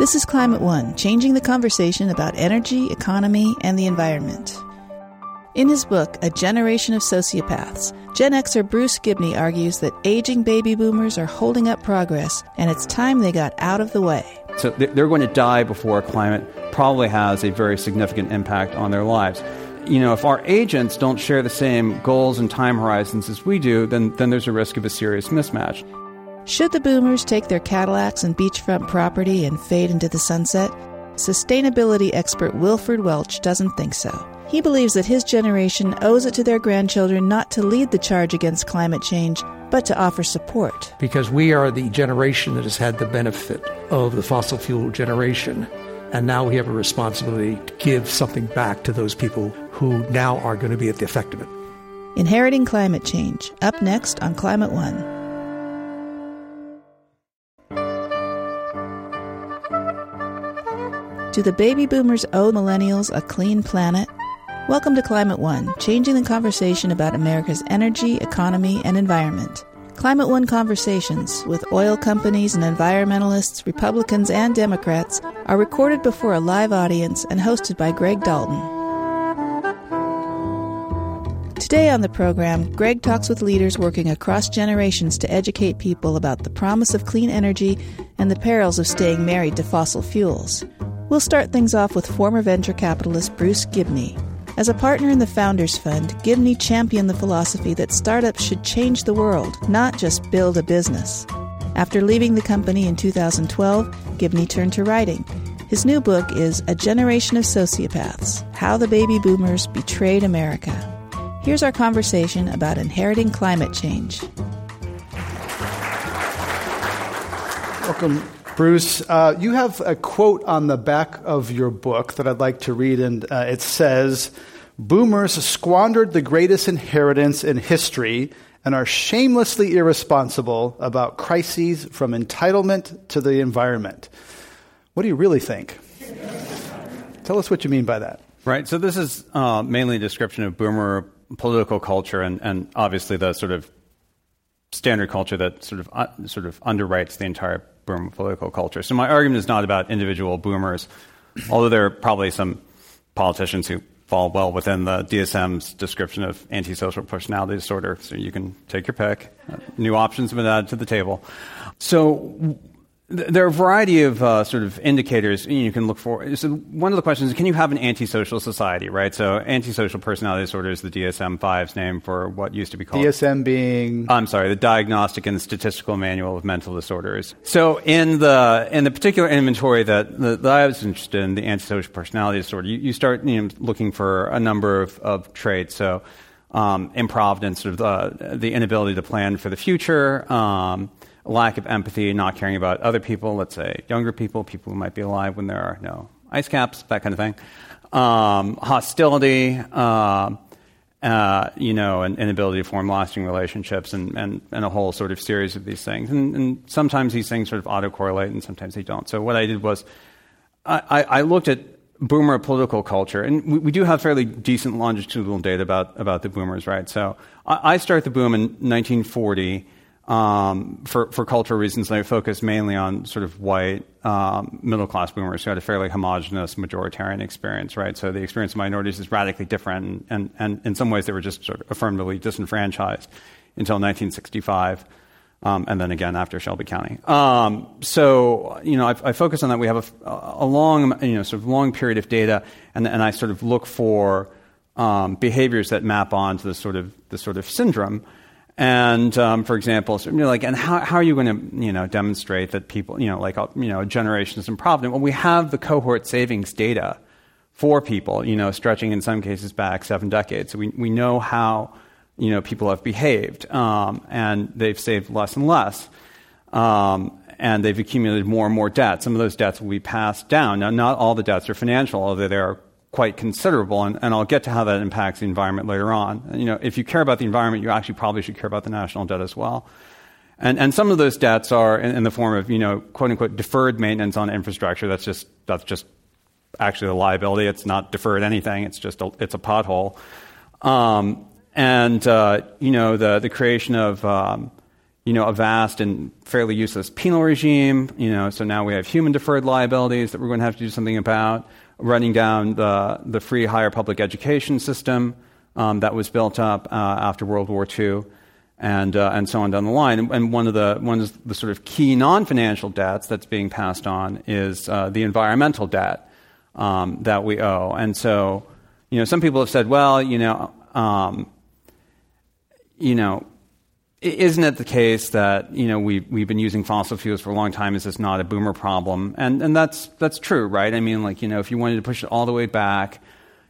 This is Climate One, changing the conversation about energy, economy, and the environment. In his book, A Generation of Sociopaths, Gen Xer Bruce Gibney argues that aging baby boomers are holding up progress, and it's time they got out of the way. So they're going to die before climate probably has a very significant impact on their lives. You know, if our agents don't share the same goals and time horizons as we do, then, then there's a risk of a serious mismatch. Should the boomers take their Cadillacs and beachfront property and fade into the sunset? Sustainability expert Wilford Welch doesn't think so. He believes that his generation owes it to their grandchildren not to lead the charge against climate change, but to offer support. Because we are the generation that has had the benefit of the fossil fuel generation. And now we have a responsibility to give something back to those people who now are going to be at the effect of it. Inheriting Climate Change, up next on Climate One. Do the baby boomers owe millennials a clean planet? Welcome to Climate One, changing the conversation about America's energy, economy, and environment. Climate One conversations with oil companies and environmentalists, Republicans and Democrats are recorded before a live audience and hosted by Greg Dalton. Today on the program, Greg talks with leaders working across generations to educate people about the promise of clean energy and the perils of staying married to fossil fuels. We'll start things off with former venture capitalist Bruce Gibney. As a partner in the Founders Fund, Gibney championed the philosophy that startups should change the world, not just build a business. After leaving the company in 2012, Gibney turned to writing. His new book is A Generation of Sociopaths How the Baby Boomers Betrayed America. Here's our conversation about inheriting climate change. Welcome, Bruce, uh, you have a quote on the back of your book that I'd like to read, and uh, it says Boomers squandered the greatest inheritance in history and are shamelessly irresponsible about crises from entitlement to the environment. What do you really think? Tell us what you mean by that. Right. So, this is uh, mainly a description of boomer political culture and, and obviously the sort of standard culture that sort of uh, sort of underwrites the entire boomer political culture. So my argument is not about individual boomers, although there are probably some politicians who fall well within the DSM's description of antisocial personality disorder. So you can take your pick. New options have been added to the table. So there are a variety of uh, sort of indicators you can look for. So one of the questions is, can you have an antisocial society, right? So antisocial personality disorder is the DSM-5's name for what used to be called DSM being. I'm sorry, the Diagnostic and Statistical Manual of Mental Disorders. So in the in the particular inventory that, that, I was interested in, the antisocial personality disorder, you, you start you know, looking for a number of, of traits. So um, improvidence, sort of the, the inability to plan for the future. Um, lack of empathy, not caring about other people, let's say younger people, people who might be alive when there are no ice caps, that kind of thing. Um, hostility, uh, uh, you know, an inability to form lasting relationships, and, and, and, a whole sort of series of these things. And, and, sometimes these things sort of autocorrelate, and sometimes they don't. So what I did was I, I looked at boomer political culture, and we, we, do have fairly decent longitudinal data about, about the boomers, right? So I, I start the boom in 1940 um, for, for cultural reasons, they focus mainly on sort of white um, middle class boomers who had a fairly homogenous majoritarian experience, right? So the experience of minorities is radically different, and, and, in some ways they were just sort of affirmatively disenfranchised until 1965. Um, and then again after Shelby County. Um, so, you know, I, I, focus on that. We have a, a, long, you know, sort of long period of data, and, and I sort of look for um, behaviors that map onto the sort of the sort of syndrome. And um, for example, so, you know, like, and how, how are you going to, you know, demonstrate that people, you know, like, you know, generation is improvident? Well, we have the cohort savings data for people, you know, stretching in some cases back seven decades. So we, we know how, you know, people have behaved, um, and they've saved less and less. Um, and they've accumulated more and more debt. Some of those debts will be passed down. Now, not all the debts are financial, although there are quite considerable, and, and, I'll get to how that impacts the environment later on. You know, if you care about the environment, you actually probably should care about the national debt as well. And, and some of those debts are in, in, the form of, you know, quote unquote, deferred maintenance on infrastructure. That's just, that's just actually a liability. It's not deferred anything. It's just a, it's a pothole. Um, and, uh, you know, the, the creation of, um, you know, a vast and fairly useless penal regime. You know, so now we have human deferred liabilities that we're going to have to do something about. Running down the the free higher public education system um, that was built up uh, after World War II, and uh, and so on down the line. And, one of the one of the sort of key non-financial debts that's being passed on is uh, the environmental debt um, that we owe. And so, you know, some people have said, well, you know. Um, you know, isn't it the case that you know we we've been using fossil fuels for a long time? Is this not a boomer problem? And and that's that's true, right? I mean, like you know, if you wanted to push it all the way back,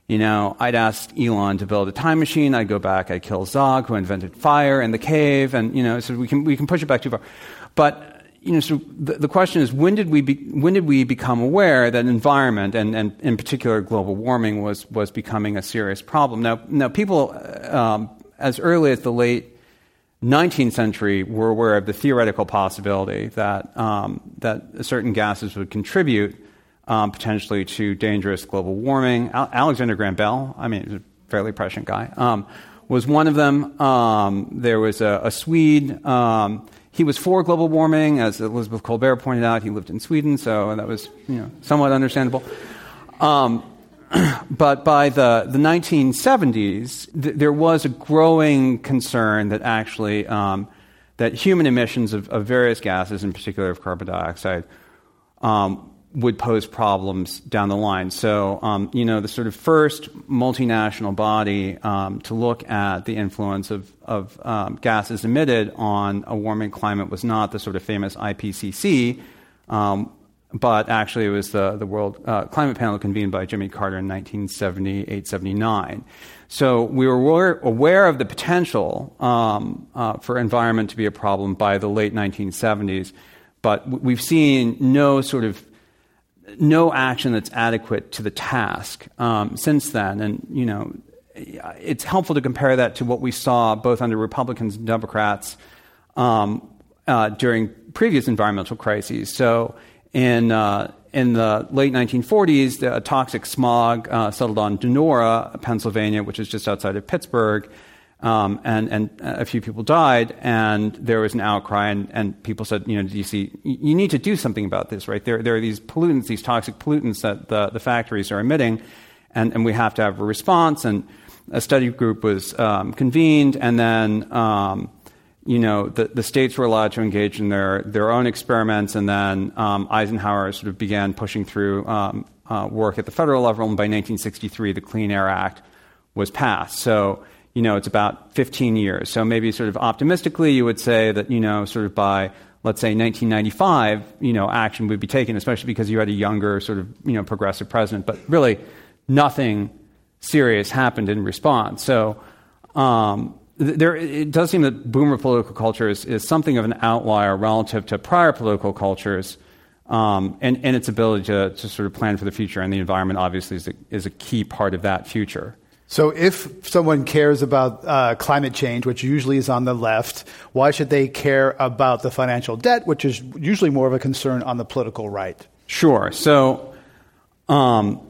you know, I'd ask Elon to build a time machine. I'd go back. I'd kill Zog, who invented fire in the cave, and you know, so we can we can push it back too far. But you know, so the, the question is, when did we be, when did we become aware that environment and, and in particular global warming was was becoming a serious problem? Now, now people um, as early as the late 19th century were aware of the theoretical possibility that, um, that certain gases would contribute um, potentially to dangerous global warming. Al- Alexander Graham Bell, I mean, a fairly prescient guy, um, was one of them. Um, there was a, a Swede. Um, he was for global warming, as Elizabeth Kolbert pointed out. He lived in Sweden, so that was you know, somewhat understandable. Um, but by the, the 1970s, th- there was a growing concern that actually um, that human emissions of, of, various gases, in particular of carbon dioxide, um, would pose problems down the line. So, um, you know, the sort of first multinational body um, to look at the influence of, of um, gases emitted on a warming climate was not the sort of famous IPCC, but actually it was the, the World uh, Climate Panel convened by Jimmy Carter in 1978 79. So we were aware, of the potential um, uh, for environment to be a problem by the late 1970s, but we've seen no sort of no action that's adequate to the task um, since then. And you know, it's helpful to compare that to what we saw both under Republicans and Democrats um, uh, during previous environmental crises. So in, uh, in the late 1940s, the toxic smog uh, settled on Donora, Pennsylvania, which is just outside of Pittsburgh. Um, and, and a few people died, and there was an outcry, and, and people said, you know, see, you need to do something about this, right? There, there are these pollutants, these toxic pollutants that the, the factories are emitting, and, and we have to have a response. And a study group was um, convened, and then um, you know, the, the states were allowed to engage in their, their own experiments, and then um, Eisenhower sort of began pushing through um, uh, work at the federal level, and by 1963, the Clean Air Act was passed. So, you know, it's about 15 years. So maybe sort of optimistically, you would say that, you know, sort of by, let's say, 1995, you know, action would be taken, especially because you had a younger, sort of, you know, progressive president. But really, nothing serious happened in response. So, um, there, it does seem that boomer political culture is, is something of an outlier relative to prior political cultures um, and, and its ability to, to sort of plan for the future. And the environment, obviously, is a, is a key part of that future. So, if someone cares about uh, climate change, which usually is on the left, why should they care about the financial debt, which is usually more of a concern on the political right? Sure. So, um,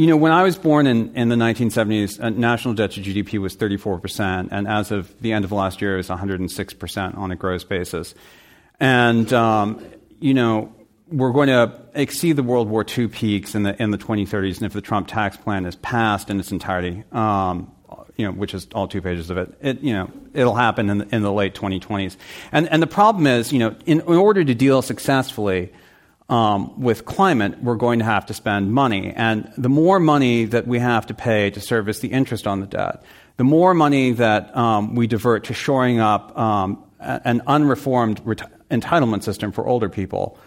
you know, when I was born in, in the 1970s, uh, national debt to GDP was 34%, and as of the end of last year, it was 106% on a gross basis. And, um, you know, we're going to exceed the World War II peaks in the, in the 2030s, and if the Trump tax plan is passed in its entirety, um, you know, which is all two pages of it, it you know, it'll happen in the, in the late 2020s. And, and the problem is, you know, in, in order to deal successfully um, with climate, we're going to have to spend money. And the more money that we have to pay to service the interest on the debt, the more money that um, we divert to shoring up um, an unreformed entitlement system for older people,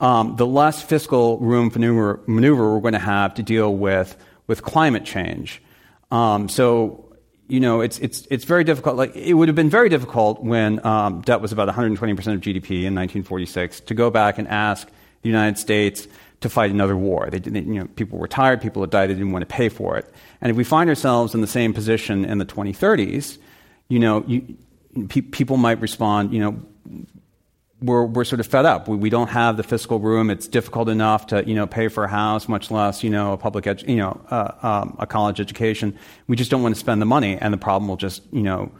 um, the less fiscal room for maneuver, maneuver, we're going to have to deal with, with climate change. Um, so you know, it's, it's, it's very difficult. Like, it would have been very difficult when um, debt was about 120% of GDP in 1946 to go back and ask the United States to fight another war. They, they, you know, people were tired, people had died, they didn't want to pay for it. And if we find ourselves in the same position in the 2030s, you know, you, pe- people might respond, you know, we're, we're sort of fed up. We, we don't have the fiscal room. It's difficult enough to, you know, pay for a house, much less, you know, a public, edu- you know, uh, um, a college education. We just don't want to spend the money, and the problem will just, you know,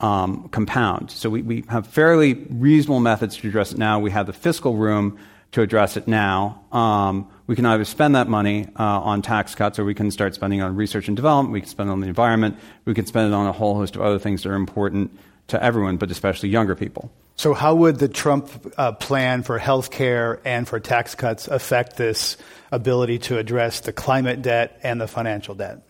um, compound. So we, we have fairly reasonable methods to address it now. We have the fiscal room to address it now. Um, we can either spend that money uh, on tax cuts or we can start spending on research and development. We can spend it on the environment. We can spend it on a whole host of other things that are important to everyone, but especially younger people. So, how would the Trump uh, plan for health care and for tax cuts affect this ability to address the climate debt and the financial debt?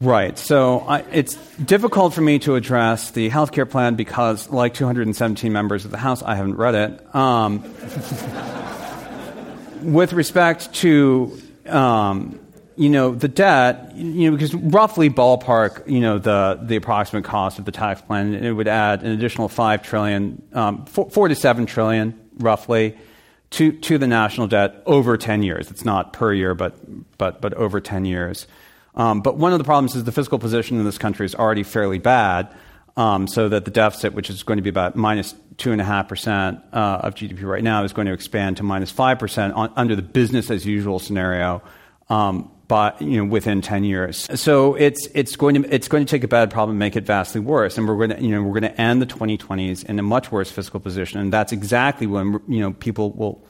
Right. So I, it's difficult for me to address the health care plan because, like 217 members of the House, I haven't read it. Um, with respect to um, you know the debt, you know because roughly ballpark, you know the the approximate cost of the tax plan, it would add an additional five trillion, um, four, four to seven trillion, roughly, to to the national debt over 10 years. It's not per year, but but but over 10 years. Um, but one of the problems is the fiscal position in this country is already fairly bad, um, so that the deficit, which is going to be about minus 2.5% uh, of GDP right now, is going to expand to minus 5% on, under the business as usual scenario. Um, but you know, within 10 years. So it's, it's, going to, it's going to take a bad problem and make it vastly worse. And we're going to, you know, we're going to end the 2020s in a much worse fiscal position. And that's exactly when, you know, people will,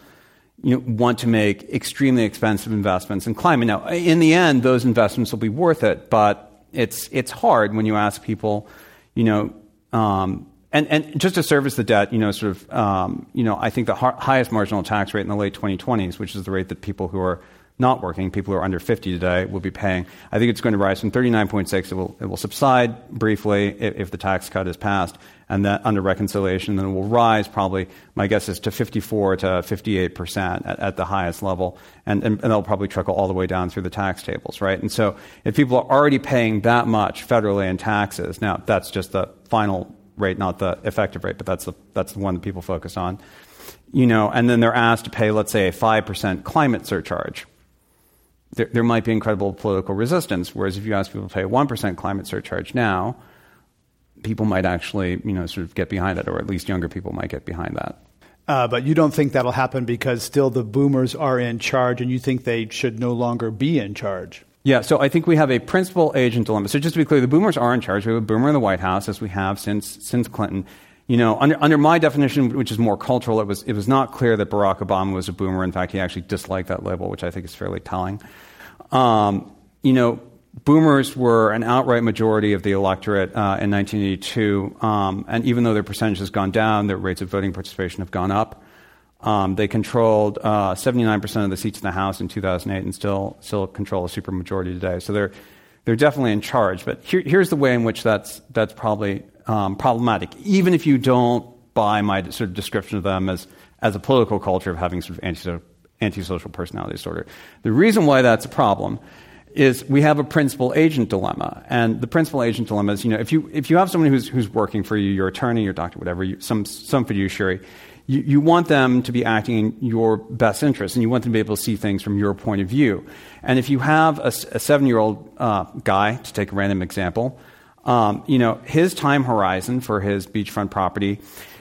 you know, want to make extremely expensive investments in climate. Now, in the end, those investments will be worth it, but it's, it's hard when you ask people, you know, um, and, and just to service the debt, you know, sort of, um, you know, I think the ha- highest marginal tax rate in the late 2020s, which is the rate that people who are not working, people who are under 50 today, will be paying. I think it's going to rise from 39.6. It will, it will subside briefly if, if the tax cut is passed, and then under reconciliation, then it will rise probably, my guess is to 54 to 58 percent at, at, the highest level, and, and, and that'll probably trickle all the way down through the tax tables, right? And so if people are already paying that much federally in taxes, now that's just the final rate, not the effective rate, but that's the, that's the one that people focus on. You know, and then they're asked to pay, let's say, a 5% climate surcharge there, there might be incredible political resistance. Whereas if you ask people to pay a 1% climate surcharge now, people might actually, you know, sort of get behind it, or at least younger people might get behind that. Uh, but you don't think that'll happen because still the boomers are in charge, and you think they should no longer be in charge. Yeah, so I think we have a principal agent dilemma. So just to be clear, the boomers are in charge. We have a boomer in the White House, as we have since since Clinton. You know, under, under my definition, which is more cultural, it was it was not clear that Barack Obama was a boomer. In fact, he actually disliked that label, which I think is fairly telling. Um, you know, boomers were an outright majority of the electorate uh, in 1982, um, and even though their percentage has gone down, their rates of voting participation have gone up. Um, they controlled uh, 79% of the seats in the House in 2008 and still, still control a supermajority today. So they're, they're definitely in charge. But here, here's the way in which that's, that's probably um, problematic, even if you don't buy my sort of description of them as, as a political culture of having sort of anti antisocial personality disorder. The reason why that's a problem is we have a principal agent dilemma. And the principal agent dilemma is, you know, if you, if you have someone who's, who's working for you, your attorney, your doctor, whatever, you, some, some fiduciary, you, you want them to be acting in your best interest and you want them to be able to see things from your point of view. And if you have a, a seven year old uh, guy, to take a random example, um, you know, his time horizon for his beachfront property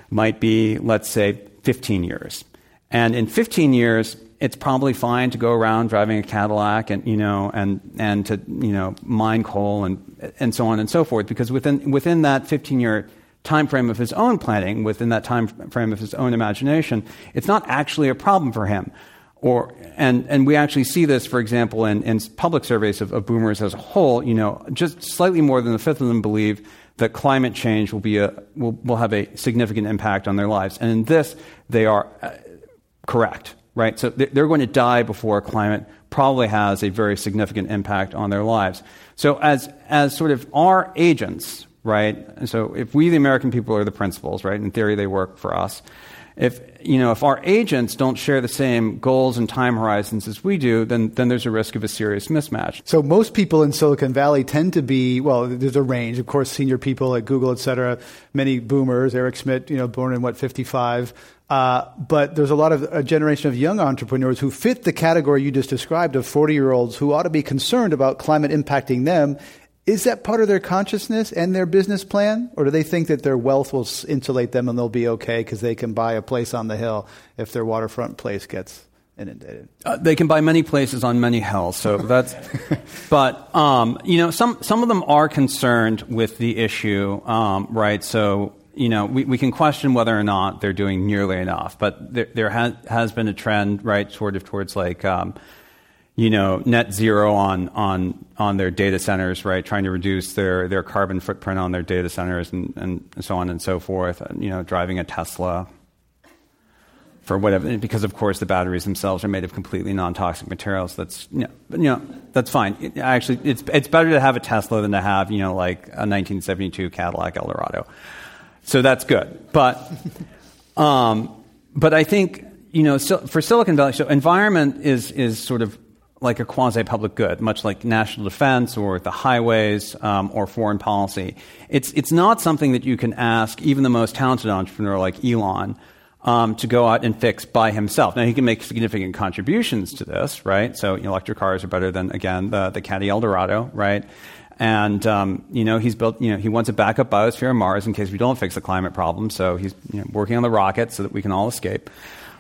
might be, let's say, 15 years. And in 15 years, it's probably fine to go around driving a Cadillac and you know and and to you know mine coal and and so on and so forth because within within that 15 year time frame of his own planning within that time frame of his own imagination it's not actually a problem for him. Or and and we actually see this for example in, in public surveys of, of boomers as a whole you know just slightly more than a fifth of them believe that climate change will be a will, will have a significant impact on their lives. And in this they are uh, correct right? So they're going to die before climate probably has a very significant impact on their lives. So as, as sort of our agents, right? So if we, the American people, are the principals, right? In theory, they work for us. If, you know, if our agents don't share the same goals and time horizons as we do, then, then there's a risk of a serious mismatch. So most people in Silicon Valley tend to be, well, there's a range. Of course, senior people at Google, et cetera, many boomers, Eric Schmidt, you know, born in what, 55, uh, but there's a lot of a generation of young entrepreneurs who fit the category you just described of 40 year olds who ought to be concerned about climate impacting them. Is that part of their consciousness and their business plan? Or do they think that their wealth will insulate them and they'll be okay because they can buy a place on the hill if their waterfront place gets inundated? Uh, they can buy many places on many hills. So that's, but um, you know, some some of them are concerned with the issue, um, right? So you know, we, we can question whether or not they're doing nearly enough, but there, there has, has been a trend, right, sort of towards like, um, you know, net zero on, on, on their data centers, right, trying to reduce their, their carbon footprint on their data centers and, and so on and so forth, you know, driving a Tesla for whatever, because of course the batteries themselves are made of completely non-toxic materials. That's you know, you know that's fine. It, actually, it's it's better to have a Tesla than to have you know like a 1972 Cadillac Eldorado. So that's good. But, um, but I think, you know, so for Silicon Valley, so environment is, is sort of like a quasi public good, much like national defense or the highways um, or foreign policy. It's, it's not something that you can ask even the most talented entrepreneur like Elon um, to go out and fix by himself. Now, he can make significant contributions to this, right? So, you know, electric cars are better than, again, the, the Caddy Eldorado, right? And um, you know he's built. You know he wants a backup biosphere on Mars in case we don't fix the climate problem. So he's you know, working on the rocket so that we can all escape.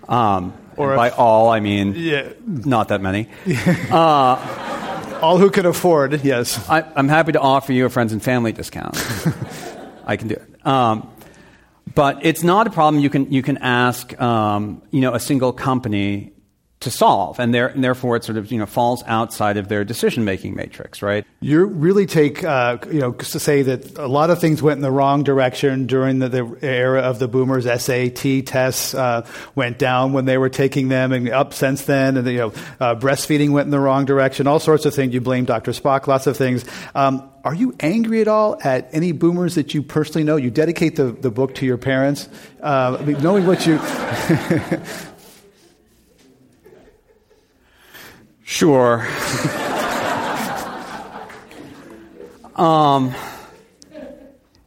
Um, or by all, I mean yeah. not that many. uh, all who can afford, yes. I, am happy to offer you a friends and family discount. I can do it. Um, but it's not a problem you can, you can ask um, you know, a single company to solve, and, and, therefore it sort of you know falls outside of their decision making matrix, right? You really take uh, you know to say that a lot of things went in the wrong direction during the, the era of the boomers. SAT tests uh, went down when they were taking them, and up since then. And you know uh, breastfeeding went in the wrong direction. All sorts of things. You blame Dr. Spock. Lots of things. Um, are you angry at all at any boomers that you personally know? You dedicate the, the book to your parents, uh, knowing what you. Sure. um,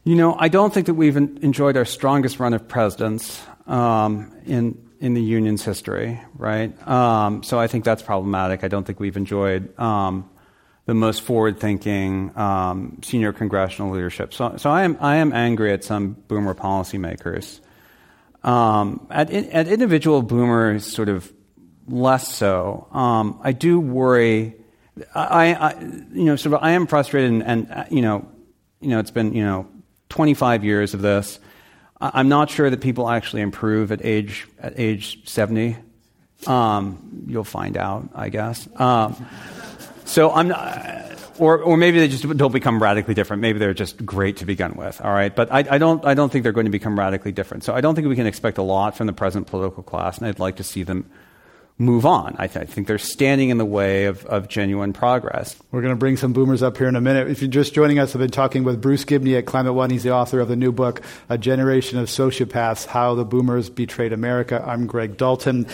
you know, I don't think that we've enjoyed our strongest run of presidents um, in in the union's history, right? Um, so I think that's problematic. I don't think we've enjoyed um, the most forward-thinking um, senior congressional leadership. So, so I am I am angry at some boomer policymakers. Um, at at individual boomers, sort of less so. Um, I do worry. I, I, you know, sort of, I am frustrated, and, and uh, you know, you know, it's been you know, 25 years of this. I'm not sure that people actually improve at age at age 70. Um, you'll find out, I guess. Um, so I'm not. Or, or maybe they just don't become radically different. Maybe they're just great to begin with. All right, but I, I, don't. I don't think they're going to become radically different. So I don't think we can expect a lot from the present political class, and I'd like to see them move on. I, th- I, think they're standing in the way of, of genuine progress. We're going to bring some boomers up here in a minute. If you're just joining us, I've been talking with Bruce Gibney at Climate One. He's the author of the new book, A Generation of Sociopaths How the Boomers Betrayed America. I'm Greg Dalton.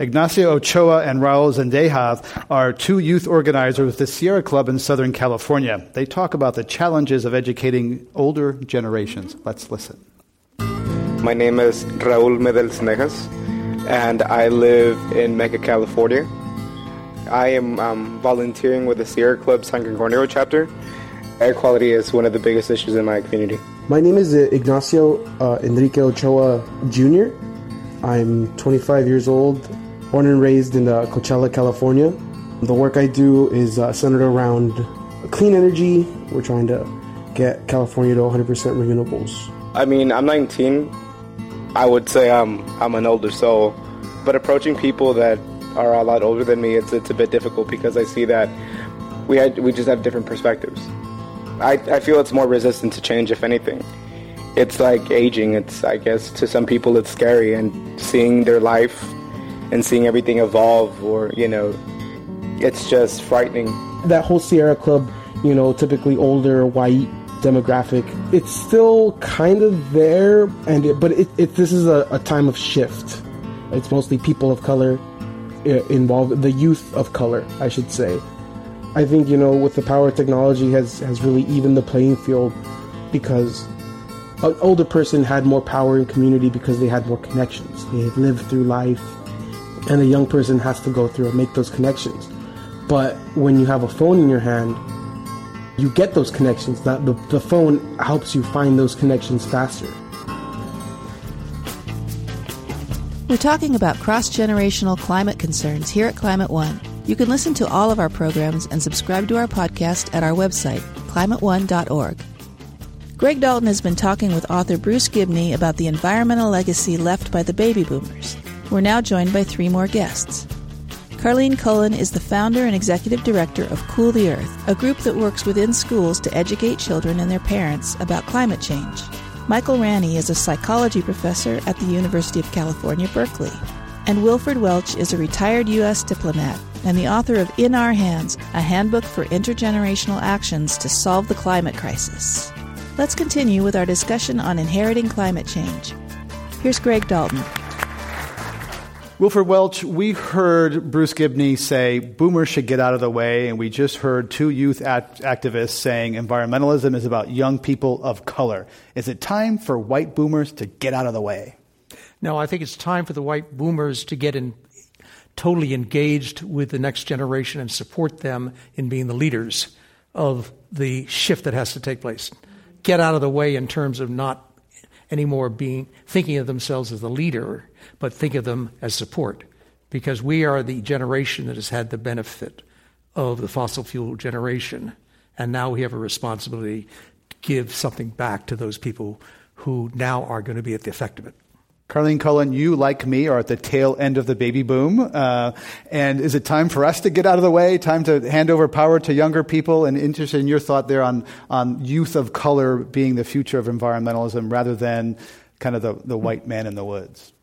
Ignacio Ochoa and Raul Zendeja are two youth organizers with the Sierra Club in Southern California. They talk about the challenges of educating older generations. Let's listen. My name is Raul Medel Nejas and I live in Mecca, California. I am um, volunteering with the Sierra Club San Gorgonio chapter. Air quality is one of the biggest issues in my community. My name is uh, Ignacio uh, Enrique Ochoa Jr. I'm 25 years old, born and raised in uh, Coachella, California. The work I do is uh, centered around clean energy. We're trying to get California to 100% renewables. I mean, I'm 19 I would say I'm I'm an older soul, but approaching people that are a lot older than me, it's it's a bit difficult because I see that we had we just have different perspectives. I I feel it's more resistant to change, if anything. It's like aging. It's I guess to some people it's scary and seeing their life and seeing everything evolve, or you know, it's just frightening. That whole Sierra Club, you know, typically older white demographic. It's still kind of there, and it, but it, it, this is a, a, time of shift. It's mostly people of color involved, the youth of color, I should say. I think you know, with the power of technology, has has really evened the playing field because an older person had more power in community because they had more connections. They had lived through life, and a young person has to go through and make those connections. But when you have a phone in your hand you get those connections. That the, the phone helps you find those connections faster. We're talking about cross generational climate concerns here at Climate One. You can listen to all of our programs and subscribe to our podcast at our website, climateone.org. Greg Dalton has been talking with author Bruce Gibney about the environmental legacy left by the baby boomers. We're now joined by three more guests. Carleen Cullen is the founder and executive director of Cool the Earth, a group that works within schools to educate children and their parents about climate change. Michael Ranney is a psychology professor at the University of California, Berkeley. And Wilford Welch is a retired U.S. diplomat and the author of In Our Hands, a handbook for intergenerational actions to solve the climate crisis. Let's continue with our discussion on inheriting climate change. Here's Greg Dalton. Wilford Welch, we heard Bruce Gibney say boomers should get out of the way, and we just heard two youth act- activists saying environmentalism is about young people of color. Is it time for white boomers to get out of the way? No, I think it's time for the white boomers to get in, totally engaged with the next generation and support them in being the leaders of the shift that has to take place get out of the way in terms of not anymore being thinking of themselves as the leader, but think of them as support. Because we are the generation that has had the benefit of the fossil fuel generation. And now we have a responsibility to give something back to those people who now are going to be at the effect of it. Carleen Cullen, you, like me, are at the tail end of the baby boom. Uh, and is it time for us to get out of the way? Time to hand over power to younger people? And interested in your thought there on, on youth of color being the future of environmentalism rather than kind of the, the white man in the woods.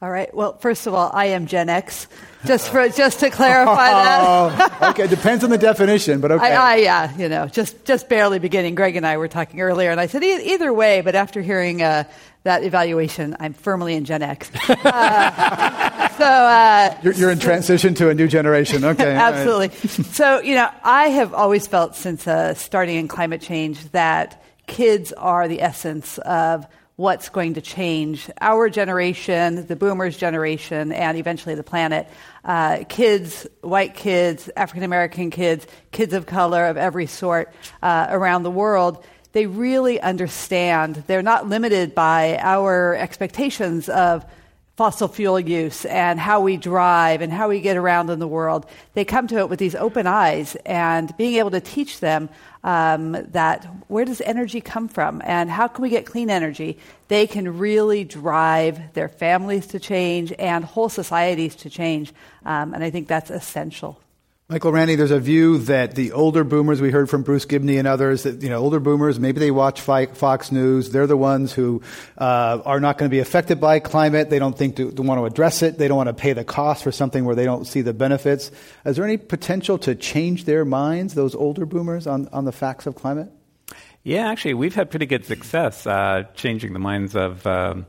All right. Well, first of all, I am Gen X. Just for just to clarify that. oh, okay, depends on the definition, but okay. I, I, yeah, you know, just just barely beginning. Greg and I were talking earlier, and I said e- either way. But after hearing uh, that evaluation, I'm firmly in Gen X. Uh, so uh, you're, you're, in transition to a new generation. Okay, absolutely. Right. so you know, I have always felt since uh, starting in climate change that kids are the essence of what's going to change our generation, the boomers' generation, and eventually the planet. Uh, kids, white kids, African American kids, kids of color of every sort uh, around the world, they really understand. They're not limited by our expectations of fossil fuel use and how we drive and how we get around in the world. They come to it with these open eyes and being able to teach them um, that where does energy come from and how can we get clean energy, they can really drive their families to change and whole societies to change. Um, and I think that's essential. Michael Ranney, there's a view that the older boomers, we heard from Bruce Gibney and others, that, you know, older boomers, maybe they watch Fox News. They're the ones who uh, are not going to be affected by climate. They don't think to, to, want to address it. They don't want to pay the cost for something where they don't see the benefits. Is there any potential to change their minds, those older boomers, on, on the facts of climate? Yeah, actually, we've had pretty good success uh, changing the minds of um,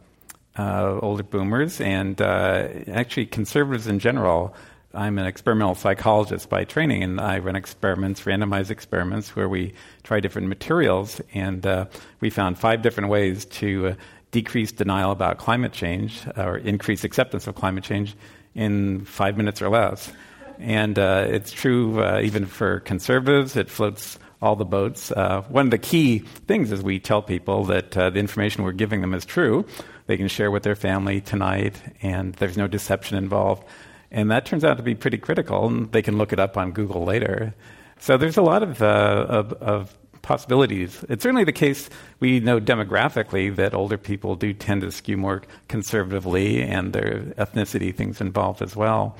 uh, older boomers and uh, actually conservatives in general. I'm an experimental psychologist by training, and I run experiments, randomized experiments, where we try different materials, and uh, we found five different ways to uh, decrease denial about climate change or increase acceptance of climate change in five minutes or less. And uh, it's true uh, even for conservatives, it floats all the boats. Uh, one of the key things is we tell people that uh, the information we're giving them is true. They can share with their family tonight, and there's no deception involved. And that turns out to be pretty critical, and they can look it up on Google later. So there's a lot of, uh, of, of possibilities. It's certainly the case we know demographically that older people do tend to skew more conservatively, and their ethnicity things involved as well.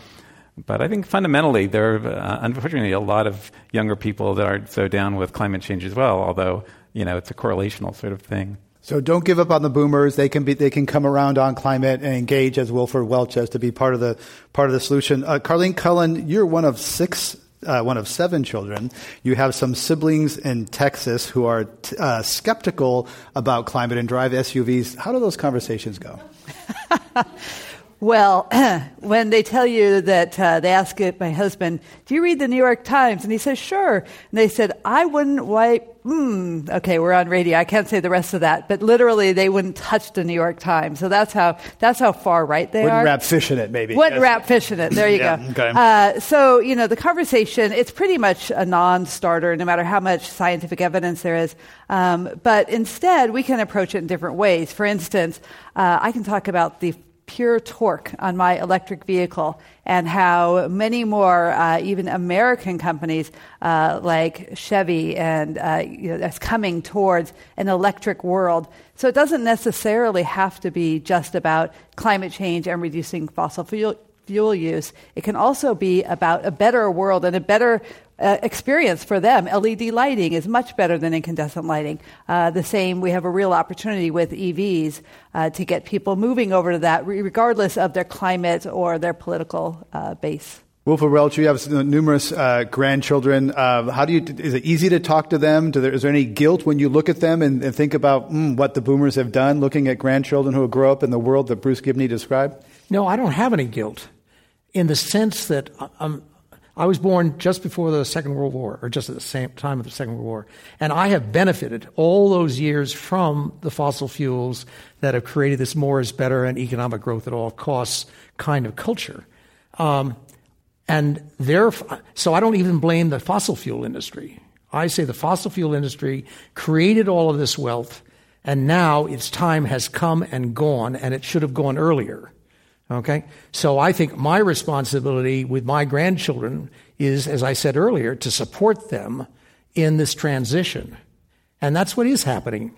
But I think fundamentally, there are uh, unfortunately a lot of younger people that aren't so down with climate change as well, although you know it's a correlational sort of thing. So don't give up on the boomers. They can be, they can come around on climate and engage as Wilford Welch has to be part of the part of the solution. Uh, Carleen Cullen, you're one of six, uh, one of seven children. You have some siblings in Texas who are t- uh, skeptical about climate and drive SUVs. How do those conversations go? Well, when they tell you that uh, they ask it, my husband, do you read the New York Times? And he says, sure. And they said, I wouldn't wipe, hmm, okay, we're on radio. I can't say the rest of that. But literally, they wouldn't touch the New York Times. So that's how, that's how far right they wouldn't are. Wouldn't wrap fish in it, maybe. Wouldn't yes. wrap fish in it. There you yeah, go. Okay. Uh, so, you know, the conversation, it's pretty much a non-starter, no matter how much scientific evidence there is. Um, but instead, we can approach it in different ways. For instance, uh, I can talk about the pure torque on my electric vehicle, and how many more, uh, even American companies uh, like Chevy and uh, you know, that's coming towards an electric world. So it doesn't necessarily have to be just about climate change and reducing fossil fuel, fuel use. It can also be about a better world and a better uh, experience for them. LED lighting is much better than incandescent lighting. Uh, the same, we have a real opportunity with EVs uh, to get people moving over to that, regardless of their climate or their political uh, base. Wilford Welch, you have numerous uh, grandchildren. Uh, how do you? Is it easy to talk to them? There, is there any guilt when you look at them and, and think about mm, what the boomers have done, looking at grandchildren who grow up in the world that Bruce Gibney described? No, I don't have any guilt, in the sense that um, I was born just before the Second World War, or just at the same time of the Second World War. And I have benefited all those years from the fossil fuels that have created this more is better and economic growth at all costs kind of culture. Um, and there, so I don't even blame the fossil fuel industry. I say the fossil fuel industry created all of this wealth, and now its time has come and gone, and it should have gone earlier. Okay? So I think my responsibility with my grandchildren is, as I said earlier, to support them in this transition. And that's what is happening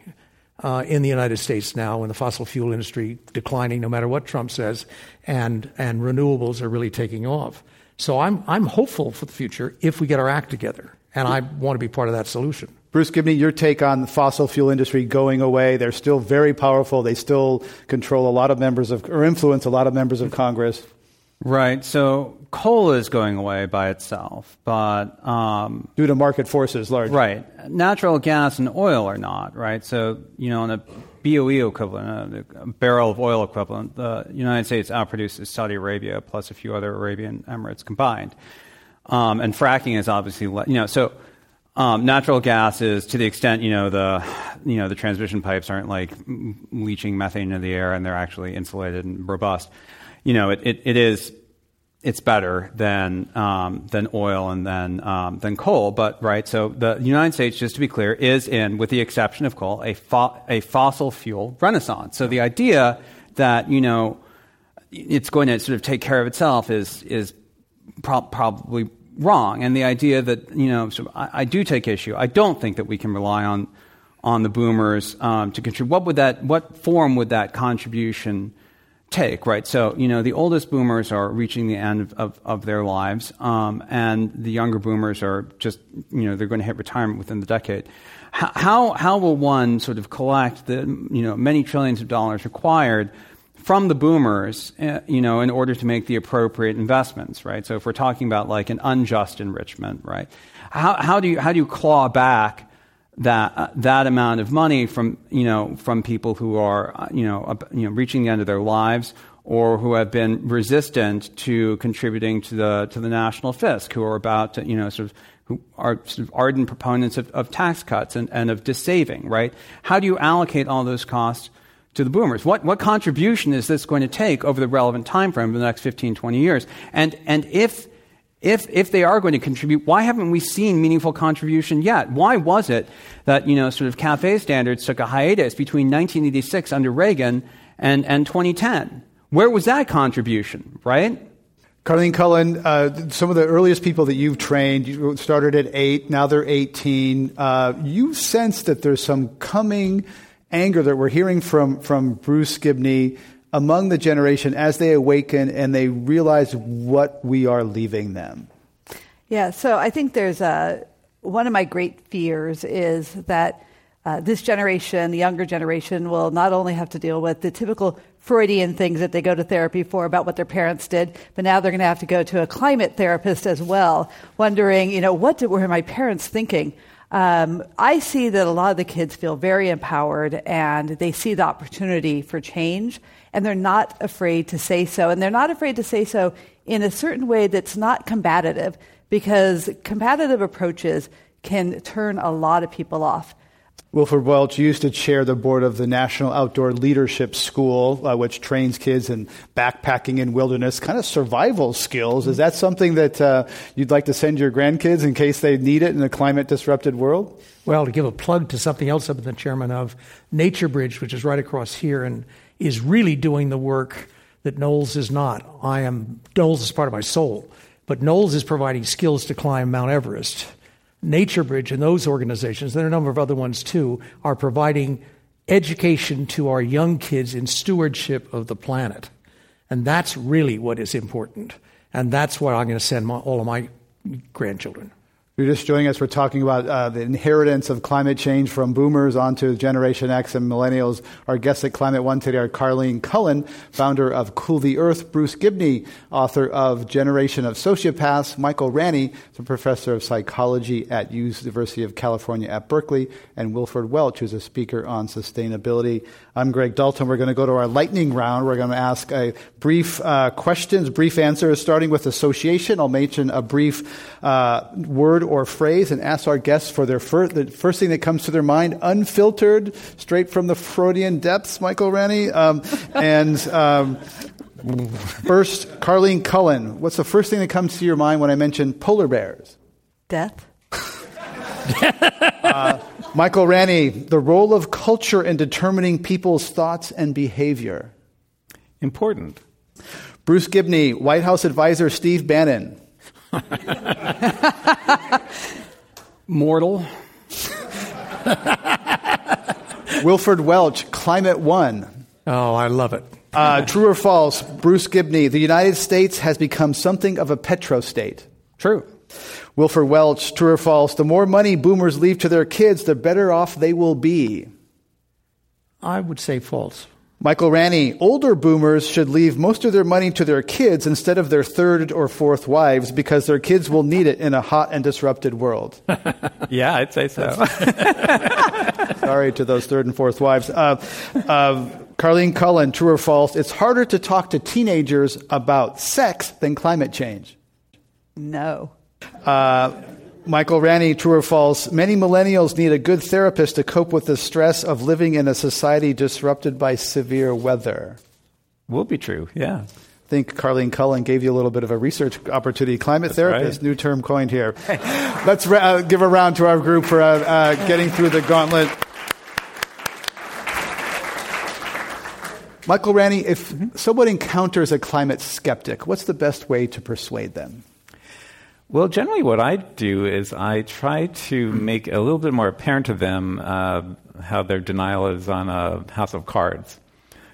uh, in the United States now, in the fossil fuel industry declining, no matter what Trump says, and, and renewables are really taking off. So I'm, I'm hopeful for the future if we get our act together. And I want to be part of that solution. Bruce, give me your take on the fossil fuel industry going away. They're still very powerful. They still control a lot of members of, or influence a lot of members of Congress. Right. So coal is going away by itself, but um, due to market forces, largely. Right. Natural gas and oil are not. Right. So you know, on a BOE equivalent, a barrel of oil equivalent, the United States outproduces Saudi Arabia plus a few other Arabian Emirates combined. Um, and fracking is obviously, you know, so um, natural gas is to the extent you know the you know the transmission pipes aren't like leaching methane into the air and they're actually insulated and robust. You know, it, it, it is it's better than um, than oil and than um, than coal. But right, so the United States, just to be clear, is in, with the exception of coal, a fo- a fossil fuel renaissance. So the idea that you know it's going to sort of take care of itself is is pro- probably wrong. And the idea that, you know, so I, I, do take issue. I don't think that we can rely on, on the boomers um, to contribute. What would that, what form would that contribution take, right? So, you know, the oldest boomers are reaching the end of, of, of their lives, um, and the younger boomers are just, you know, they're going to hit retirement within the decade. How, how will one sort of collect the, you know, many trillions of dollars required from the boomers, uh, you know, in order to make the appropriate investments, right? So if we're talking about like an unjust enrichment, right? How, how do you how do you claw back that uh, that amount of money from you know from people who are uh, you know you know reaching the end of their lives or who have been resistant to contributing to the to the national fisc, who are about to you know sort of who are sort of ardent proponents of, of tax cuts and, and of dissaving, right? How do you allocate all those costs? To the boomers. What, what contribution is this going to take over the relevant time frame of the next 15, 20 years? And, and if, if, if they are going to contribute, why haven't we seen meaningful contribution yet? Why was it that, you know, sort of CAFE standards took a hiatus between 1986 under Reagan and, and 2010? Where was that contribution, right? Carleen Cullen, uh, some of the earliest people that you've trained, you started at eight, now they're 18. Uh, you sense that there's some coming anger that we're hearing from, from Bruce Gibney among the generation as they awaken and they realize what we are leaving them? Yeah, so I think there's a, one of my great fears is that uh, this generation, the younger generation, will not only have to deal with the typical Freudian things that they go to therapy for about what their parents did, but now they're going to have to go to a climate therapist as well, wondering, you know, what did, were my parents thinking? Um, I see that a lot of the kids feel very empowered and they see the opportunity for change and they're not afraid to say so. And they're not afraid to say so in a certain way that's not combative because combative approaches can turn a lot of people off. Wilford Welch used to chair the board of the National Outdoor Leadership School, uh, which trains kids in backpacking in wilderness, kind of survival skills. Is that something that uh, you'd like to send your grandkids in case they need it in a climate disrupted world? Well, to give a plug to something else I've been the chairman of, Nature Bridge, which is right across here and is really doing the work that NOLS is not. I am NOLS is part of my soul, but NOLS is providing skills to climb Mount Everest. Nature Bridge and those organizations, there are a number of other ones too, are providing education to our young kids in stewardship of the planet. And that's really what is important. And that's where I'm going to send my, all of my grandchildren you're just joining us, we're talking about uh, the inheritance of climate change from boomers onto Generation X and millennials. Our guests at Climate One today are Carleen Cullen, founder of Cool the Earth, Bruce Gibney, author of Generation of Sociopaths, Michael Ranney, the professor of psychology at University of California at Berkeley, and Wilford Welch, who's a speaker on sustainability. I'm Greg Dalton. We're going to go to our lightning round. We're going to ask a brief uh, questions, brief answers, starting with association. I'll mention a brief uh, word or phrase and ask our guests for their fir- the first thing that comes to their mind, unfiltered, straight from the Freudian depths, Michael Ranney. Um, and um, first, Carleen Cullen, what's the first thing that comes to your mind when I mention polar bears? Death. uh, Michael Ranney, the role of culture in determining people's thoughts and behavior. Important. Bruce Gibney, White House advisor Steve Bannon. Mortal. Wilford Welch, Climate One. Oh, I love it. Uh, true or false, Bruce Gibney, the United States has become something of a petrostate. True. Wilford Welch, true or false, the more money boomers leave to their kids, the better off they will be. I would say false. Michael Ranney, older boomers should leave most of their money to their kids instead of their third or fourth wives because their kids will need it in a hot and disrupted world. yeah, I'd say so. Sorry to those third and fourth wives. Uh, uh, Carleen Cullen, true or false, it's harder to talk to teenagers about sex than climate change. No. Uh, Michael Ranney, true or false? Many millennials need a good therapist to cope with the stress of living in a society disrupted by severe weather. Will be true, yeah. I think Carleen Cullen gave you a little bit of a research opportunity. Climate That's therapist, right. new term coined here. Let's uh, give a round to our group for uh, uh, getting through the gauntlet. Michael Ranney, if mm-hmm. someone encounters a climate skeptic, what's the best way to persuade them? Well, generally, what I do is I try to make a little bit more apparent to them uh, how their denial is on a house of cards.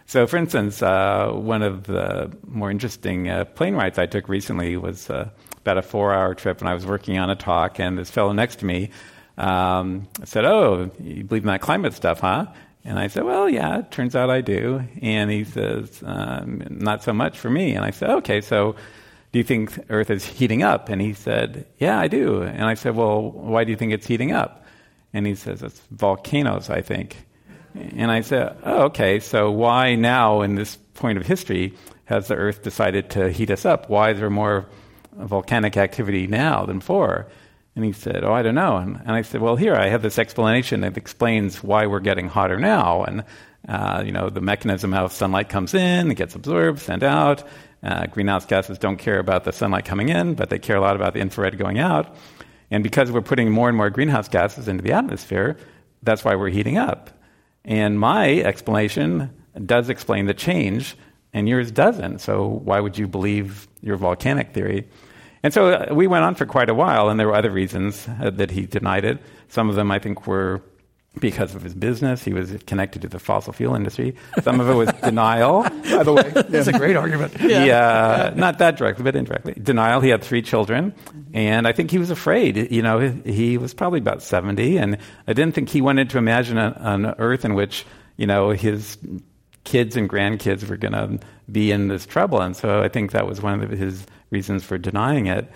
So, for instance, uh, one of the more interesting uh, plane rides I took recently was uh, about a four hour trip, and I was working on a talk, and this fellow next to me um, said, Oh, you believe in that climate stuff, huh? And I said, Well, yeah, turns out I do. And he says, um, Not so much for me. And I said, Okay, so do you think Earth is heating up? And he said, Yeah, I do. And I said, Well, why do you think it's heating up? And he says, It's volcanoes, I think. And I said, Oh, okay, so why now, in this point of history, has the Earth decided to heat us up? Why is there more volcanic activity now than before? And he said, Oh, I don't know. And, and I said, Well, here, I have this explanation that explains why we're getting hotter now. And, uh, you know, the mechanism how sunlight comes in, it gets absorbed, sent out. Uh, greenhouse gases don't care about the sunlight coming in, but they care a lot about the infrared going out. And because we're putting more and more greenhouse gases into the atmosphere, that's why we're heating up. And my explanation does explain the change, and yours doesn't. So why would you believe your volcanic theory? And so uh, we went on for quite a while, and there were other reasons uh, that he denied it. Some of them, I think, were because of his business. He was connected to the fossil fuel industry. Some of it was denial, by the way. That's a great argument. Yeah. not that directly, but indirectly. Denial. He had three children, and I think he was afraid. You know, he was probably about 70, and I didn't think he wanted to imagine a, an Earth in which, you know, his kids and grandkids were going to be in this trouble. And so I think that was one of his reasons for denying it.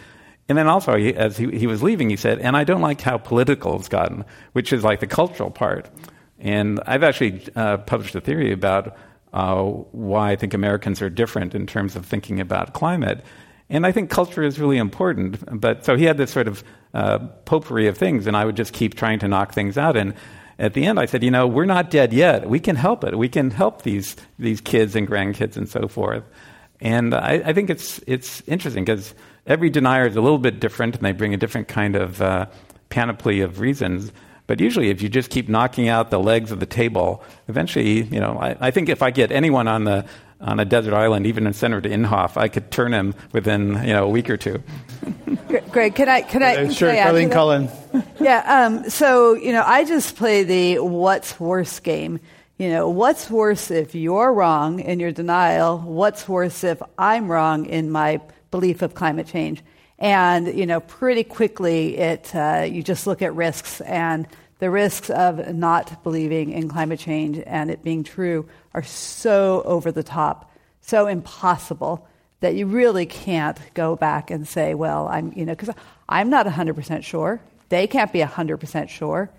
And then also, he, as he, he was leaving, he said, and I don't like how political it's gotten, which is like the cultural part. And I've actually uh, published a theory about uh, why I think Americans are different in terms of thinking about climate. And I think culture is really important. But so he had this sort of uh, potpourri of things, and I would just keep trying to knock things out. And at the end, I said, you know, we're not dead yet. We can help it. We can help these, these kids and grandkids and so forth. And I, I think it's, it's interesting because every denier is a little bit different and they bring a different kind of uh, panoply of reasons. But usually, if you just keep knocking out the legs of the table, eventually, you know, I, I think if I get anyone on the on a desert island, even in Senator Inhofe, I could turn him within you know a week or two. Greg, can I can I Uh, sure, can I add to Cullen. Yeah. Um, so you know, I just play the what's worse game. You know, what's worse if you're wrong in your denial? What's worse if I'm wrong in my belief of climate change? And you know, pretty quickly, it uh, you just look at risks, and the risks of not believing in climate change and it being true are so over the top, so impossible that you really can't go back and say, well, I'm, you know, because I'm not 100% sure. They can't be 100% sure.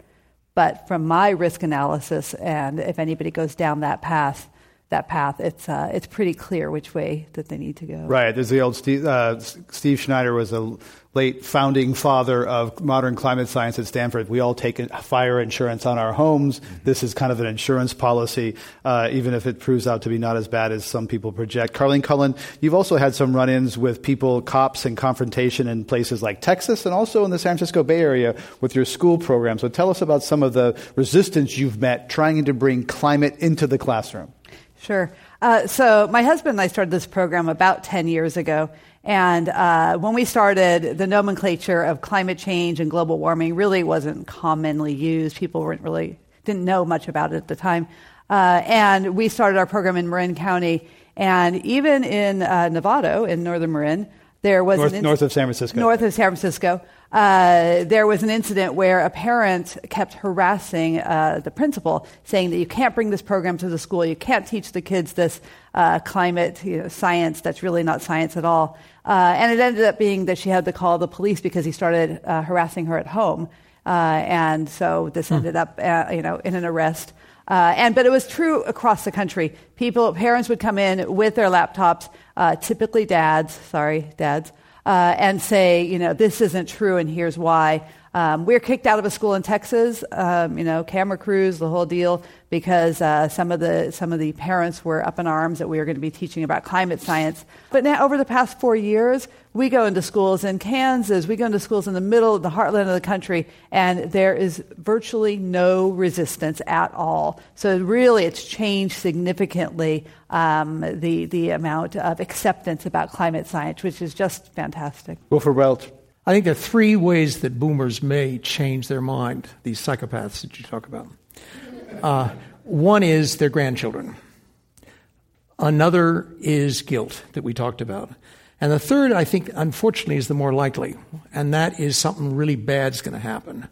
But from my risk analysis, and if anybody goes down that path, that path, it's, uh, it's pretty clear which way that they need to go. Right. There's the old Steve, uh, Steve Schneider was a late founding father of modern climate science at Stanford. We all take fire insurance on our homes. This is kind of an insurance policy, uh, even if it proves out to be not as bad as some people project. Carleen Cullen, you've also had some run-ins with people, cops, and confrontation in places like Texas and also in the San Francisco Bay Area with your school program. So tell us about some of the resistance you've met trying to bring climate into the classroom. Sure. Uh, so my husband and I started this program about 10 years ago. And uh, when we started, the nomenclature of climate change and global warming really wasn't commonly used. People weren't really didn't know much about it at the time. Uh, and we started our program in Marin County, and even in uh, Novato, in northern Marin, there was North, north of San Francisco. north of San Francisco. Uh, there was an incident where a parent kept harassing uh, the principal, saying that you can't bring this program to the school, you can't teach the kids this uh, climate you know, science that's really not science at all. Uh, and it ended up being that she had to call the police because he started uh, harassing her at home. Uh, and so this ended up, uh, you know, in an arrest. Uh, and but it was true across the country. People, parents would come in with their laptops, uh, typically dads. Sorry, dads uh, and say, you know, this isn't true and here's why. Um, we were kicked out of a school in Texas, um, you know, camera crews, the whole deal, because uh, some of the some of the parents were up in arms that we were going to be teaching about climate science. But now, over the past four years, we go into schools in Kansas, we go into schools in the middle of the heartland of the country, and there is virtually no resistance at all. So really, it's changed significantly um, the the amount of acceptance about climate science, which is just fantastic. Wilford Welch. I think there are three ways that boomers may change their mind, these psychopaths that you talk about. Uh, one is their grandchildren, another is guilt that we talked about. And the third, I think, unfortunately, is the more likely, and that is something really bad is going to happen.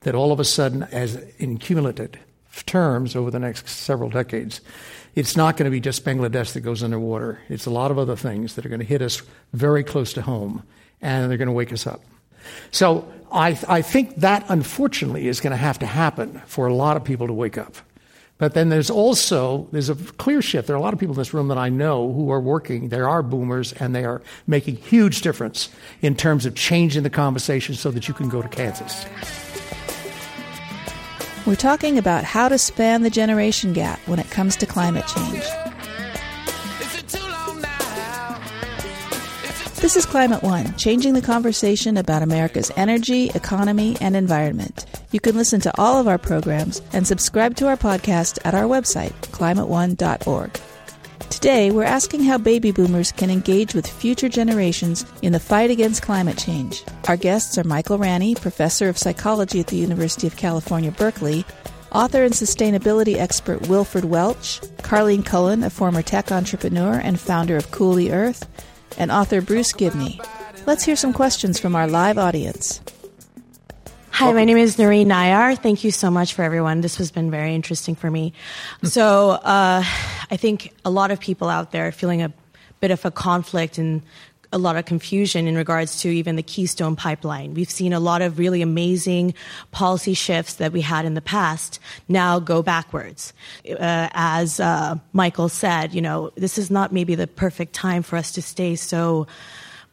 That all of a sudden, as in cumulative terms over the next several decades, it's not going to be just Bangladesh that goes underwater. It's a lot of other things that are going to hit us very close to home and they're going to wake us up. So I, I think that unfortunately is going to have to happen for a lot of people to wake up. But then there's also there's a clear shift. There are a lot of people in this room that I know who are working. There are boomers, and they are making huge difference in terms of changing the conversation so that you can go to Kansas. We're talking about how to span the generation gap when it comes to climate change. This is Climate One, changing the conversation about America's energy, economy, and environment. You can listen to all of our programs and subscribe to our podcast at our website, climateone.org. Today, we're asking how baby boomers can engage with future generations in the fight against climate change. Our guests are Michael Ranney, professor of psychology at the University of California, Berkeley, author and sustainability expert Wilford Welch, Carleen Cullen, a former tech entrepreneur and founder of Cool the Earth, and author Bruce Gibney. Let's hear some questions from our live audience. Hi, my name is Noreen Nayar. Thank you so much for everyone. This has been very interesting for me. So, uh, I think a lot of people out there are feeling a bit of a conflict and a lot of confusion in regards to even the Keystone pipeline. We've seen a lot of really amazing policy shifts that we had in the past now go backwards. Uh, as uh, Michael said, you know, this is not maybe the perfect time for us to stay so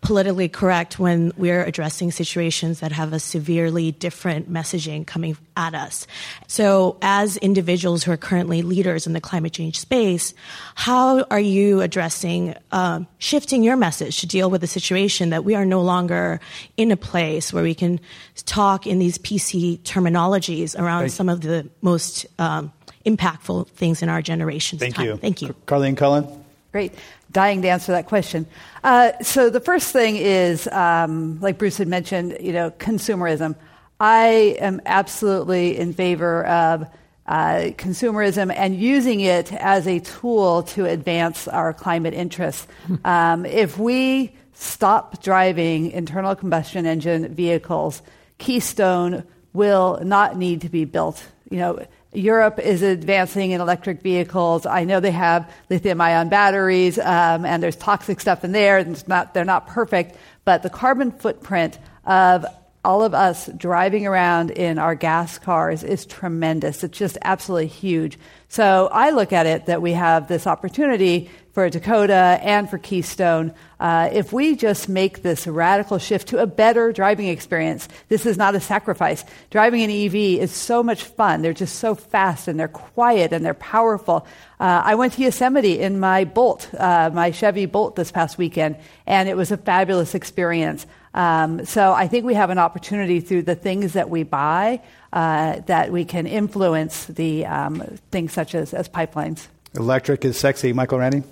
politically correct when we're addressing situations that have a severely different messaging coming at us. So, as individuals who are currently leaders in the climate change space, how are you addressing um, shifting your message to deal with the situation that we are no longer in a place where we can talk in these PC terminologies around some of the most um, impactful things in our generation's Thank time? you. Thank you. Carleen Cullen. Great. Dying to answer that question. Uh, so the first thing is, um, like Bruce had mentioned, you know, consumerism. I am absolutely in favor of uh, consumerism and using it as a tool to advance our climate interests. Um, if we stop driving internal combustion engine vehicles, Keystone will not need to be built. You know, Europe is advancing in electric vehicles. I know they have lithium ion batteries, um, and there's toxic stuff in there. And not, they're not perfect, but the carbon footprint of all of us driving around in our gas cars is tremendous. It's just absolutely huge. So I look at it that we have this opportunity for Dakota and for Keystone. Uh, if we just make this radical shift to a better driving experience, this is not a sacrifice. Driving an EV is so much fun. They're just so fast and they're quiet and they're powerful. Uh, I went to Yosemite in my Bolt, uh, my Chevy Bolt this past weekend, and it was a fabulous experience. Um, so I think we have an opportunity through the things that we buy uh, that we can influence the um, things such as, as pipelines. Electric is sexy. Michael Ranney?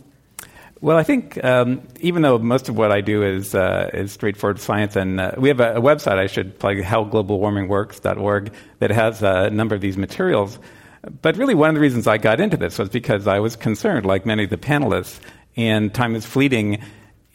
Well, I think um, even though most of what I do is uh, is straightforward science, and uh, we have a, a, website I should plug, howglobalwarmingworks.org, that has a number of these materials. But really, one of the reasons I got into this was because I was concerned, like many of the panelists, and time is fleeting,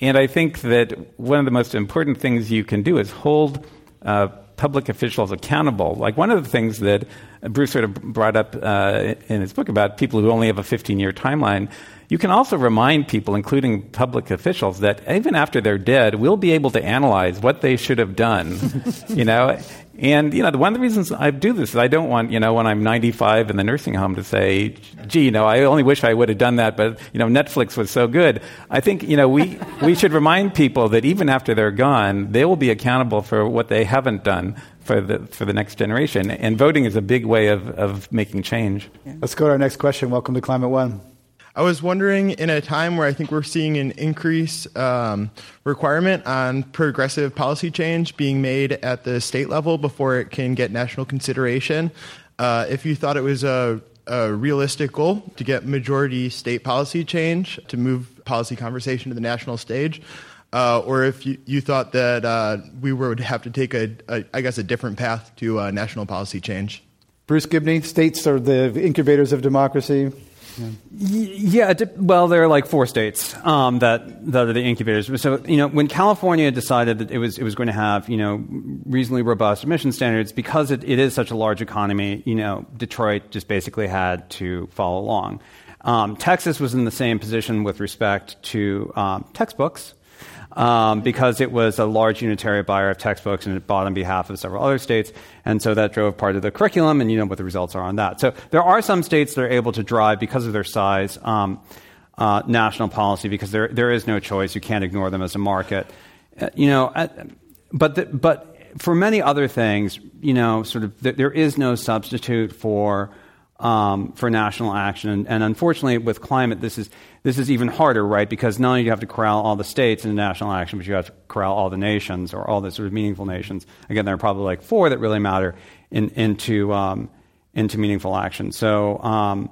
and I think that one of the most important things you can do is hold uh, public officials accountable. Like one of the things that Bruce sort of brought up uh, in his book about people who only have a 15 year timeline. You can also remind people, including public officials, that even after they're dead, we'll be able to analyze what they should have done. you know, and you know, one of the reasons I do this is I don't want you know when I'm 95 in the nursing home to say, "Gee, you know, I only wish I would have done that," but you know, Netflix was so good. I think you know we we should remind people that even after they're gone, they will be accountable for what they haven't done for the for the next generation. And voting is a big way of of making change. Let's go to our next question. Welcome to Climate One. I was wondering, in a time where I think we're seeing an increase um, requirement on progressive policy change being made at the state level before it can get national consideration, uh, if you thought it was a, a, realistic goal to get majority state policy change to move policy conversation to the national stage, uh, or if you, you thought that uh, we would have to take a, a, I guess, a different path to uh, national policy change. Bruce Gibney, states are the incubators of democracy. Yeah, well, there are like four states um, that that are the incubators. So you know, when California decided that it was it was going to have you know reasonably robust emission standards because it, it is such a large economy, you know, Detroit just basically had to follow along. Um, Texas was in the same position with respect to um, textbooks um, because it was a large unitary buyer of textbooks and it bought on behalf of several other states. And so that drove part of the curriculum, and you know what the results are on that. So there are some states that are able to drive, because of their size, um, uh, national policy because there, there is no choice. You can't ignore them as a market. Uh, you know, uh, but, the, but for many other things, you know, sort of th- there is no substitute for um, for national action. And, and, unfortunately, with climate, this is, this is even harder, right? Because not only do you have to corral all the states into national action, but you have to corral all the nations or all the sort of meaningful nations. Again, there are probably like four that really matter in, into, um, into meaningful action. So, um,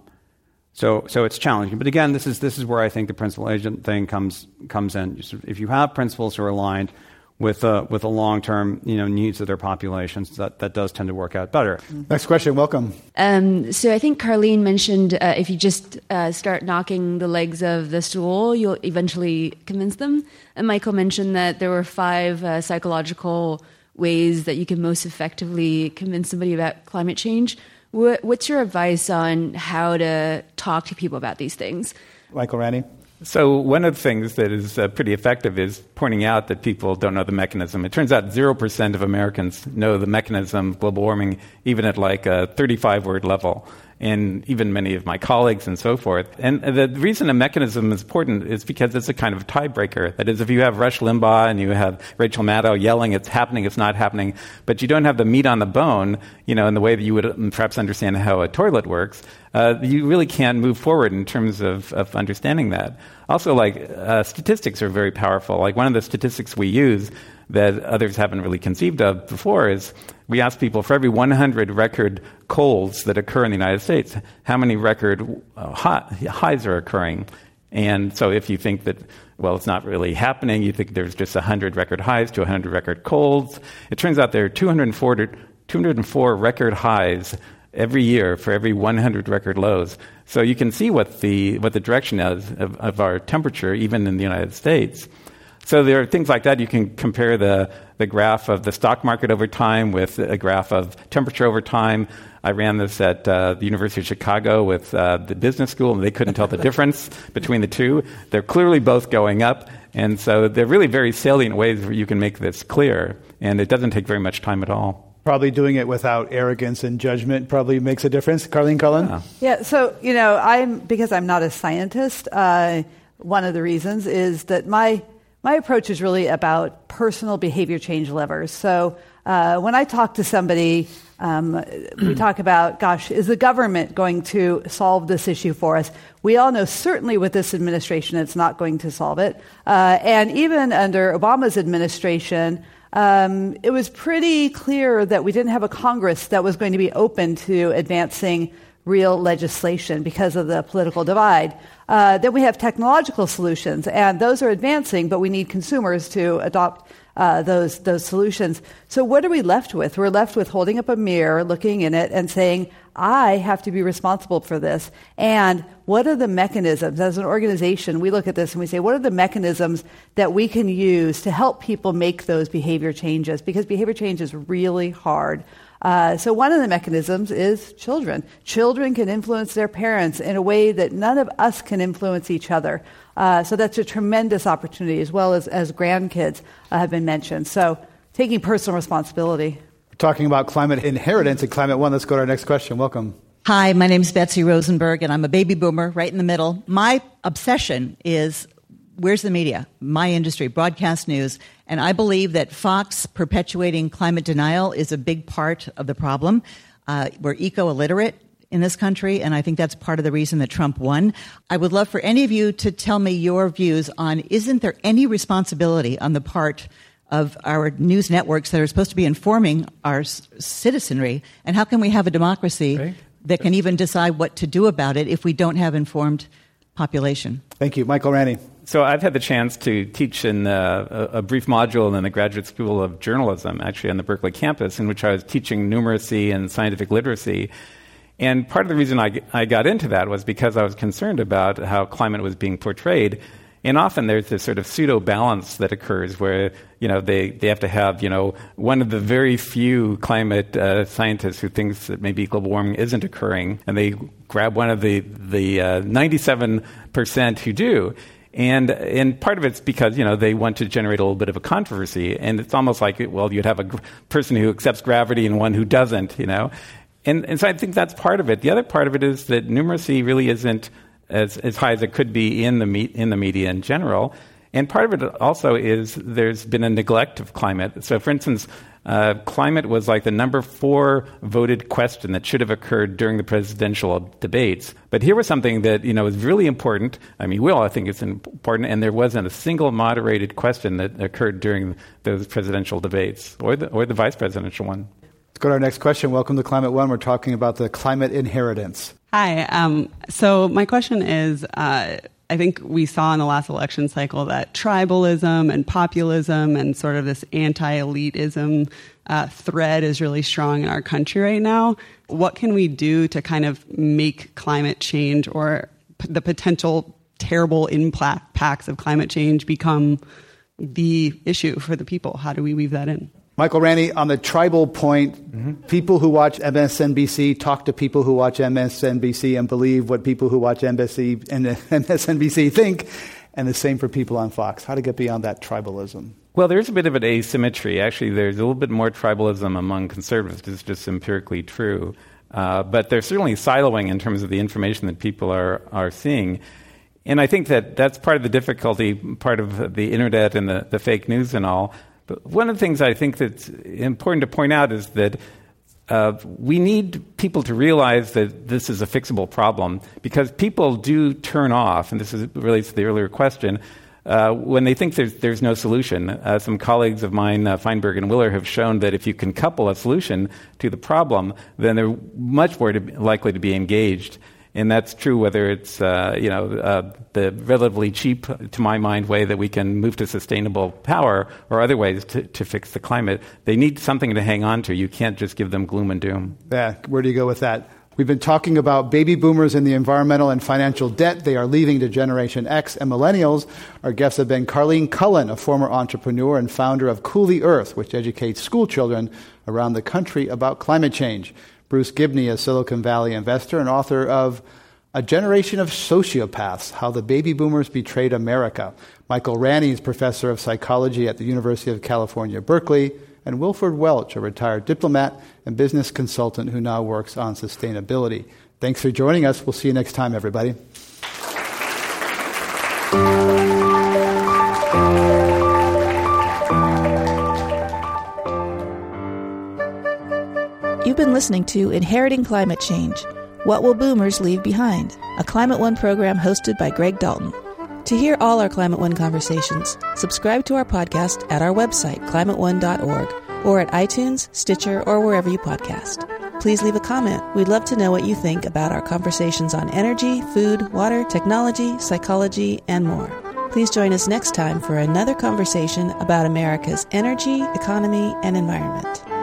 so, so it's challenging. But again, this is, this is where I think the principal agent thing comes, comes in. If you have principles who are aligned, with uh, with the long term you know needs of their populations that that does tend to work out better. Next question, welcome. Um, so I think Carleen mentioned uh, if you just uh, start knocking the legs of the stool, you'll eventually convince them. And Michael mentioned that there were five uh, psychological ways that you can most effectively convince somebody about climate change. What, what's your advice on how to talk to people about these things? Michael Ranney. So, one of the things that is uh, pretty effective is pointing out that people don't know the mechanism. It turns out 0% of Americans know the mechanism of global warming, even at like a 35 word level and even many of my colleagues and so forth. And the reason a mechanism is important is because it's a kind of tiebreaker. That is, if you have Rush Limbaugh and you have Rachel Maddow yelling, it's happening, it's not happening, but you don't have the meat on the bone, you know, in the way that you would um, perhaps understand how a toilet works, uh, you really can't move forward in terms of, of understanding that. Also, like, uh, statistics are very powerful. Like, one of the statistics we use that others haven't really conceived of before is we ask people for every 100 record colds that occur in the United States, how many record uh, highs are occurring? And so if you think that, well, it's not really happening, you think there's just 100 record highs to 100 record colds, it turns out there are 204, 204 record highs every year for every 100 record lows. So you can see what the, what the direction is of, of our temperature, even in the United States. So there are things like that. You can compare the, the graph of the stock market over time with a graph of temperature over time. I ran this at uh, the University of Chicago with uh, the business school, and they couldn't tell the difference between the two. They're clearly both going up, and so they're really very salient ways where you can make this clear, and it doesn't take very much time at all. Probably doing it without arrogance and judgment probably makes a difference. Carleen Cullen? Yeah, yeah so, you know, I'm, because I'm not a scientist, uh, one of the reasons is that my my approach is really about personal behavior change levers. So uh, when I talk to somebody, um, we talk about, gosh, is the government going to solve this issue for us? We all know certainly with this administration it's not going to solve it. Uh, and even under Obama's administration, um, it was pretty clear that we didn't have a Congress that was going to be open to advancing real legislation because of the political divide. Uh, then we have technological solutions, and those are advancing, but we need consumers to adopt uh, those those solutions. So what are we left with? We're left with holding up a mirror, looking in it, and saying, "I have to be responsible for this." And what are the mechanisms? As an organization, we look at this and we say, "What are the mechanisms that we can use to help people make those behavior changes?" Because behavior change is really hard. Uh, so one of the mechanisms is children. Children can influence their parents in a way that none of us can influence each other. Uh, so that's a tremendous opportunity, as well as, as grandkids uh, have been mentioned. So taking personal responsibility. We're talking about climate inheritance and Climate One. Let's go to our next question. Welcome. Hi, my name is Betsy Rosenberg, and I'm a baby boomer right in the middle. My obsession is where's the media? My industry, broadcast news. And I believe that Fox perpetuating climate denial is a big part of the problem. Uh, we're eco illiterate in this country, and I think that's part of the reason that Trump won. I would love for any of you to tell me your views on isn't there any responsibility on the part of our news networks that are supposed to be informing our citizenry, and how can we have a democracy right. that can even decide what to do about it if we don't have informed population? Thank you. Michael Ranney. So I've had the chance to teach in uh, a, a, brief module in the Graduate School of Journalism, actually on the Berkeley campus, in which I was teaching numeracy and scientific literacy. And part of the reason I, I got into that was because I was concerned about how climate was being portrayed. And often there's this sort of pseudo balance that occurs where you know they, they have to have you know one of the very few climate uh, scientists who thinks that maybe global warming isn't occurring, and they grab one of the the uh, 97% who do. And, and part of it's because, you know, they want to generate a little bit of a controversy. And it's almost like, well, you'd have a gr- person who accepts gravity and one who doesn't, you know. And, and so I think that's part of it. The other part of it is that numeracy really isn't as, as high as it could be in the, me- in the media in general. And part of it also is there's been a neglect of climate. So, for instance, uh, climate was like the number four voted question that should have occurred during the presidential debates. But here was something that you know was really important. I mean, we all think it's important, and there wasn't a single moderated question that occurred during those presidential debates or the, or the vice presidential one. Let's go to our next question. Welcome to Climate One. We're talking about the climate inheritance. Hi. Um, so my question is. Uh, I think we saw in the last election cycle that tribalism and populism and sort of this anti elitism uh, thread is really strong in our country right now. What can we do to kind of make climate change or p- the potential terrible impacts of climate change become the issue for the people? How do we weave that in? Michael Ranney, on the tribal point, mm-hmm. people who watch MSNBC talk to people who watch MSNBC and believe what people who watch NBC and MSNBC think, and the same for people on Fox. How to get beyond that tribalism? Well, there's a bit of an asymmetry. Actually, there's a little bit more tribalism among conservatives. It's just empirically true. Uh, but there's certainly siloing in terms of the information that people are, are seeing. And I think that that's part of the difficulty, part of the internet and the, the fake news and all. But one of the things I think that's important to point out is that uh, we need people to realize that this is a fixable problem because people do turn off, and this is, relates to the earlier question, uh, when they think there's, there's no solution. Uh, some colleagues of mine, uh, Feinberg and Willer, have shown that if you can couple a solution to the problem, then they're much more to, likely to be engaged. And that's true whether it's uh, you know uh, the relatively cheap, to my mind, way that we can move to sustainable power, or other ways to, to fix the climate. They need something to hang on to. You can't just give them gloom and doom. Yeah, where do you go with that? We've been talking about baby boomers and the environmental and financial debt they are leaving to Generation X and millennials. Our guests have been Carleen Cullen, a former entrepreneur and founder of Cool the Earth, which educates school children around the country about climate change. Bruce Gibney, a Silicon Valley investor and author of A Generation of Sociopaths How the Baby Boomers Betrayed America. Michael Ranney is professor of psychology at the University of California, Berkeley and Wilford Welch, a retired diplomat and business consultant who now works on sustainability. Thanks for joining us. We'll see you next time, everybody. Listening to Inheriting Climate Change What Will Boomers Leave Behind? A Climate One program hosted by Greg Dalton. To hear all our Climate One conversations, subscribe to our podcast at our website, climateone.org, or at iTunes, Stitcher, or wherever you podcast. Please leave a comment. We'd love to know what you think about our conversations on energy, food, water, technology, psychology, and more. Please join us next time for another conversation about America's energy, economy, and environment.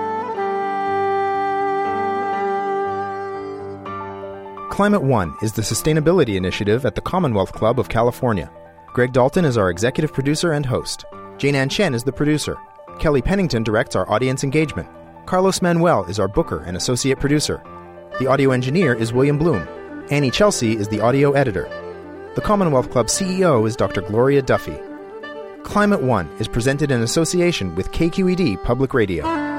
Climate One is the sustainability initiative at the Commonwealth Club of California. Greg Dalton is our executive producer and host. Jane Ann Chen is the producer. Kelly Pennington directs our audience engagement. Carlos Manuel is our booker and associate producer. The audio engineer is William Bloom. Annie Chelsea is the audio editor. The Commonwealth Club CEO is Dr. Gloria Duffy. Climate One is presented in association with KQED Public Radio.